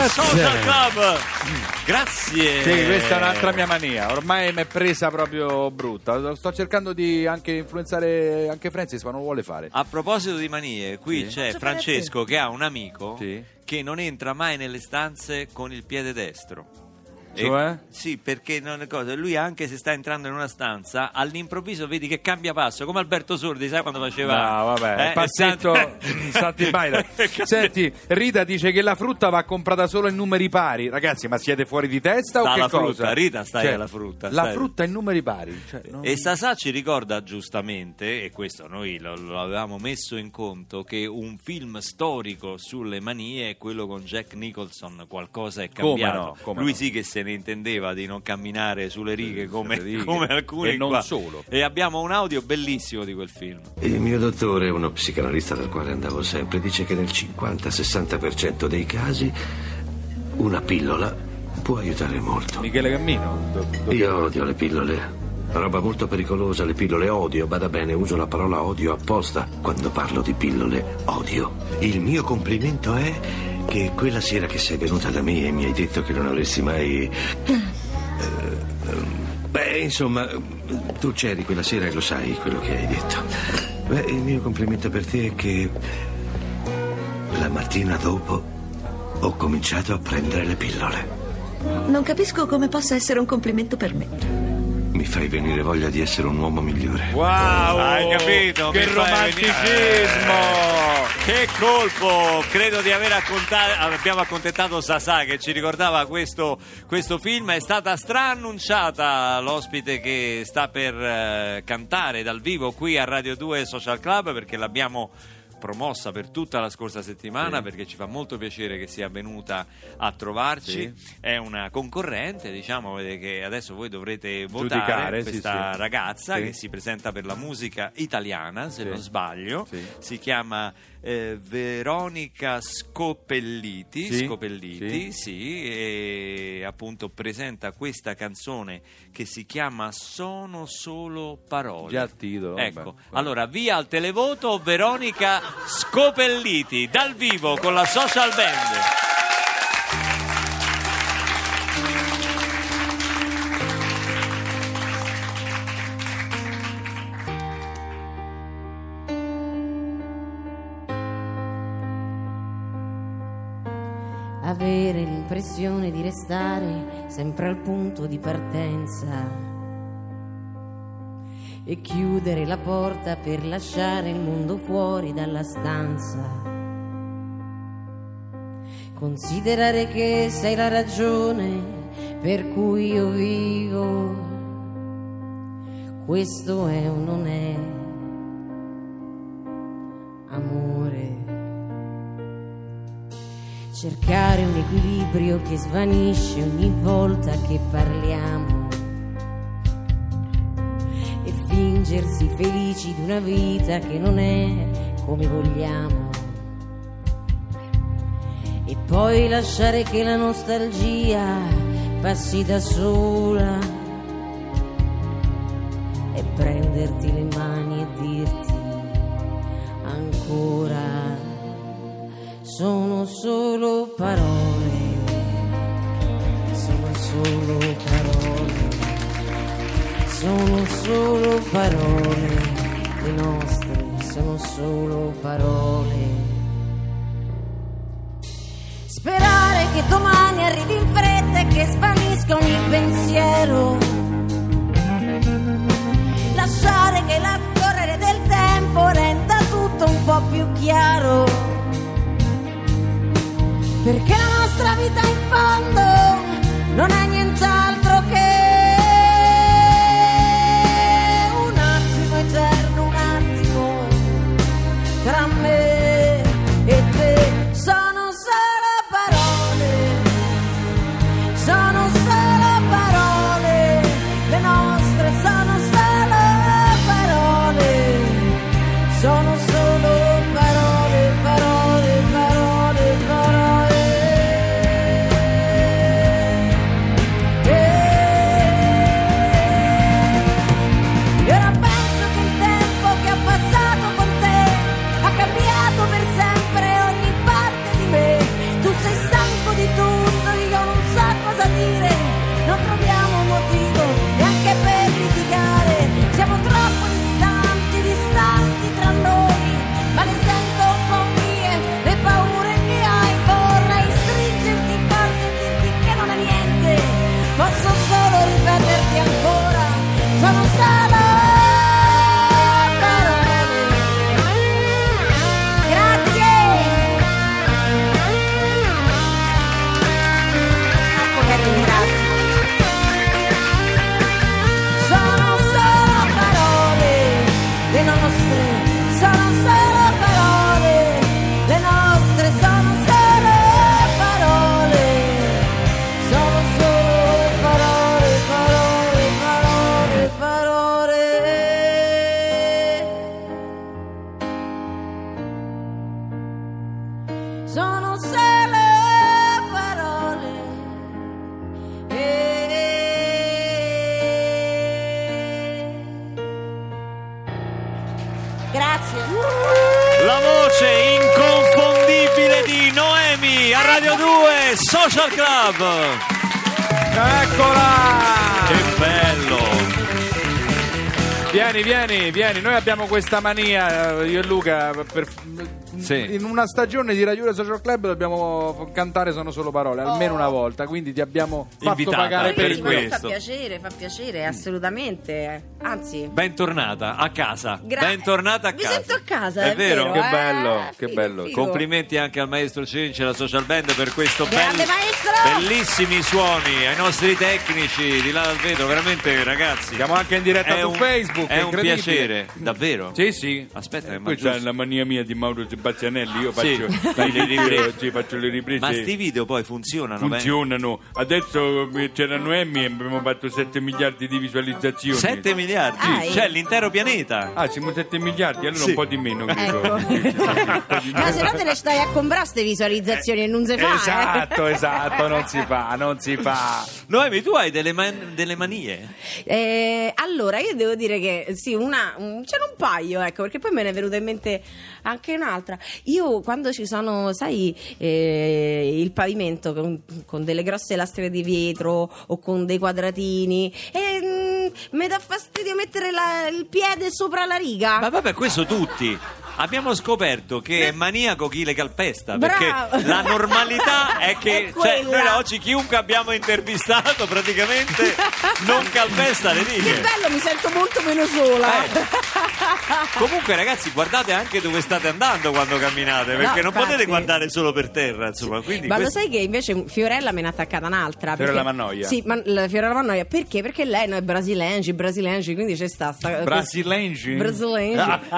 Grazie. Social Club. Grazie. Sì, questa è un'altra mia mania. Ormai mi è presa proprio brutta. Sto cercando di anche influenzare anche Francis, ma non lo vuole fare. A proposito di manie, qui Sì. c'è Francesco che ha un amico Sì. che non entra mai nelle stanze con il piede destro. E- Cioè? sì, perché non è cosa. Lui anche se sta entrando in una stanza, all'improvviso vedi che cambia passo, come Alberto Sordi, sai quando faceva No, vabbè, eh, il passetto Santi Baila. Senti, Rita dice che la frutta va comprata solo in numeri pari. Ragazzi, ma siete fuori di testa Sta o che alla cosa? frutta, Rita, stai Cioè, alla frutta, La stai- frutta in numeri pari. Cioè, no? E Sasà ci ricorda giustamente, e questo noi lo, lo avevamo messo in conto, che un film storico sulle manie è quello con Jack Nicholson, qualcosa è Come cambiato. no, come Lui no. sì che se ne intendeva di non camminare sulle righe come, sulle righe. come alcuni E non qua. solo. E abbiamo un audio bellissimo di quel film. Il mio dottore, uno psicanalista dal quale andavo sempre, dice che nel 50-60% dei casi una pillola può aiutare molto. Michele Cammino. do- do- Io odio le pillole. Roba molto pericolosa, le pillole odio, bada bene, uso la parola odio apposta quando parlo di pillole, odio. Il mio complimento è che quella sera che sei venuta da me e mi hai detto che non avresti mai... eh, beh, insomma, tu c'eri quella sera e lo sai quello che hai detto. Beh, il mio complimento per te è che la mattina dopo ho cominciato a prendere le pillole. Non capisco come possa essere un complimento per me. Mi fai venire voglia di essere un uomo migliore. Wow! Hai capito? Che romanticismo! Che colpo! Credo di aver accontentato Sasà che ci ricordava questo, questo film. È stata straannunciata l'ospite che sta per eh, cantare dal vivo qui a Radio 2 Social Club perché l'abbiamo promossa per tutta la scorsa settimana Sì. perché ci fa molto piacere che sia venuta a trovarci Sì. è una concorrente diciamo che adesso voi dovrete votare Giudicare, questa sì. ragazza che si presenta per la musica italiana se non sbaglio si chiama eh, Veronica Scopelliti, Sì, Scopelliti sì, e appunto presenta questa canzone che si chiama Sono solo parole. Già vabbè. Ecco, allora via al televoto Veronica Scopelliti dal vivo con la social band. Avere l'impressione di restare sempre al punto di partenza e chiudere la porta per lasciare il mondo fuori dalla stanza. Considerare che sei la ragione per cui io vivo, questo è o non è cercare un equilibrio che svanisce ogni volta che parliamo. E fingersi felici di una vita che non è come vogliamo. E poi lasciare che la nostalgia passi da sola. E prenderti le mani e dirti ancora sono solo parole, sono solo parole, sono solo parole, le nostre sono solo parole. Sperare che domani arrivi in fretta e che svanisca ogni pensiero. Lasciare che l'accorrere del tempo renda tutto un po' più chiaro perché la nostra vita in fondo non è Grazie. La voce inconfondibile di Noemi a Radio 2 Social Club. Eccola! Che bello! Vieni, vieni, vieni. Noi abbiamo questa mania, eh, io e Luca, per- Sì. in una stagione di Radio Social Club dobbiamo cantare Sono solo parole, almeno una volta, quindi ti abbiamo fatto Invitata pagare per questo. Fa piacere, fa piacere, assolutamente. Anzi, Bentornata a casa. Gra- Bentornata a Vi casa. sento a casa, È è vero? vero, Che eh? bello, che Figo, bello. figo. Complimenti anche al maestro Cenci e alla social band per questo Grande bello- maestro! bellissimi suoni, ai nostri tecnici di là dal vetro, veramente ragazzi. Siamo anche in diretta è su un, Facebook, È un incredibile. piacere, davvero? Sì, sì. Aspetta, ma questa è giusto. la mania mia di Mauro Sebastianelli. Io Sì, faccio, fai le riprese. sì, faccio le riprese. Ma sti video poi funzionano? beh? funzionano. Adesso eh, c'era Noemi e abbiamo fatto 7 miliardi di visualizzazioni. 7 miliardi? Ah, cioè eh. l'intero pianeta. Ah, siamo 7 miliardi, allora Sì. un po' di meno. credo. Ecco. Ma se no te ne stai a comprare ste visualizzazioni e non si fa, eh. Esatto, esatto, non si fa, non si fa. Noemi, tu hai delle, man- delle manie? Eh, allora, io devo dire che sì, una, un, c'era un paio, ecco, perché poi me ne è venuta in mente anche un'altra. Io quando ci sono, sai, eh, il pavimento con, con delle grosse lastre di vetro o con dei quadratini, e, mm, mi dà fastidio mettere la- il piede sopra la riga. Ma vabbè, questo tutti. Abbiamo scoperto che è maniaco chi le calpesta. Perché Bravo. la normalità è che È cioè, quella. noi oggi chiunque abbiamo intervistato praticamente non calpesta le Che righe. bello, mi sento molto meno sola. Eh. Comunque, ragazzi, guardate anche dove state andando quando camminate, perché No, non infatti. potete guardare solo per terra. Insomma, quindi Ma lo questo- sai che invece Fiorella me ne ha attaccata un'altra? Fiorella perché- Mannoia? Sì, ma la Fiorella Mannoia perché? Perché lei no, è brasilengi, brasilengi, quindi c'è sta, sta Brasilengi? Brasilengi.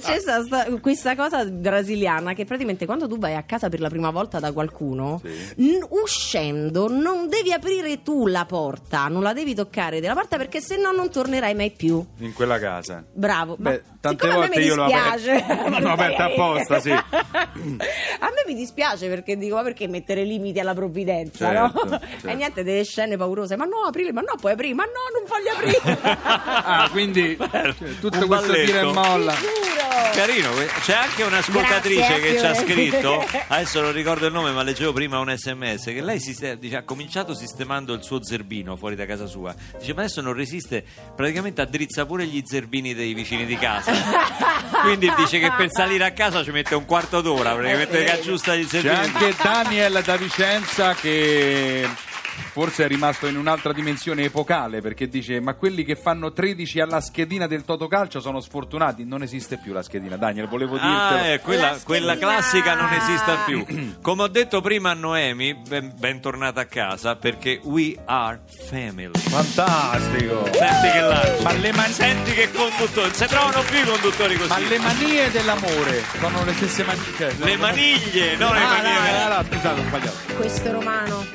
c'è sta, sta- questa cosa brasiliana che praticamente quando tu vai a casa per la prima volta da qualcuno, n- uscendo non devi aprire tu la porta, non la devi toccare della porta perché se no non tornerai mai più. In quella casa. Bravo. Ma Beh, tante siccome a me volte mi io l'ho dispiace. l'ho aperta apposta, sì. a me mi dispiace perché dico, ma perché mettere limiti alla provvidenza, Certo, no? certo. E niente, delle scene paurose. Ma no, aprile, ma no, puoi aprire, ma no, non voglio aprire. Ah, quindi cioè, tutto questo tira e molla. Carino, c'è anche un'ascoltatrice Grazie, che ci ha scritto, adesso non ricordo il nome ma leggevo prima un sms, che lei si dice, ha cominciato sistemando il suo zerbino fuori da casa sua, dice ma adesso non resiste, praticamente addrizza pure gli zerbini dei vicini di casa, quindi dice che per salire a casa ci mette un quarto d'ora, praticamente che aggiusta gli C'è zerbini. anche Daniel da Vicenza che forse è rimasto in un'altra dimensione epocale perché dice ma quelli che fanno 13 alla schedina del Totocalcio sono sfortunati, non esiste più la schedina, Daniel, volevo dirtelo. Ah, eh, quella, La quella classica non esiste più. Come ho detto prima a Noemi, ben, bentornata a casa perché we are family. Fantastico! Senti che lancio. Ma le, man- Senti che conduttori, non si trovano più i conduttori così. ma le manie dell'amore sono le stesse manie. Cioè, Le maniglie, no le Ah, maniglie. no, no, no, scusate, ho sbagliato. Questo romano.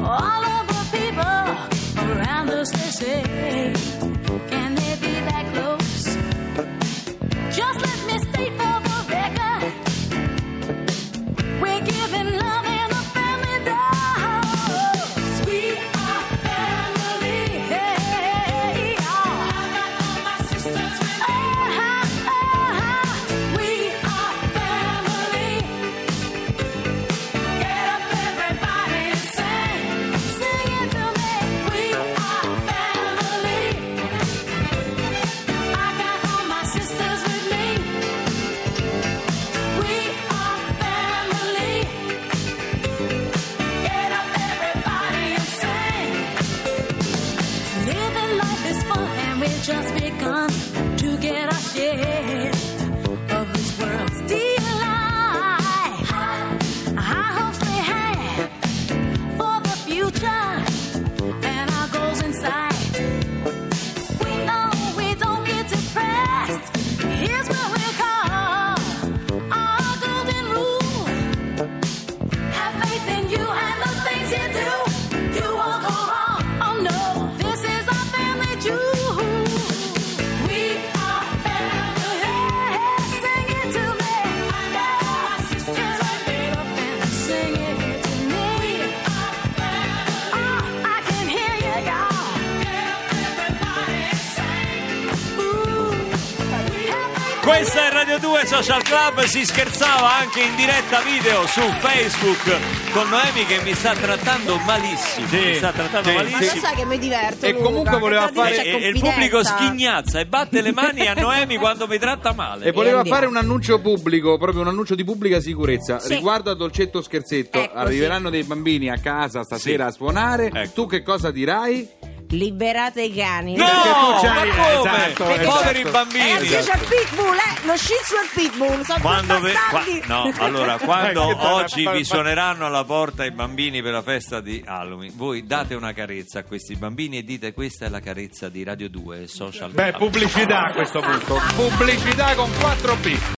All of the people around us they Questa è Radio 2 Social Club, si scherzava anche in diretta video su Facebook con Noemi che mi sta trattando malissimo. Sì, mi sta trattando sì, Ma lo malissimo. sai che mi diverto. E Luca, comunque voleva fare- E, e il pubblico schignazza e batte le mani a Noemi quando mi tratta male. E voleva fare un annuncio pubblico, proprio un annuncio di pubblica sicurezza Sì. riguardo a Dolcetto Scherzetto. Ecco, Arriveranno dei bambini a casa stasera Sì. a suonare. Ecco. Tu che cosa dirai? Liberate i cani. No, ma come? esatto, Poveri esatto. Eh, bambini. sì, c'è il pitbull, eh, lo shih tzu e il pitbull, sono Quando ve- qua- no, allora, quando oggi vi suoneranno alla porta i bambini per la festa di Halloween, voi date una carezza a questi bambini e dite questa è la carezza di Radio 2 Social Beh, pubblicità a questo punto. Pubblicità con 4 B.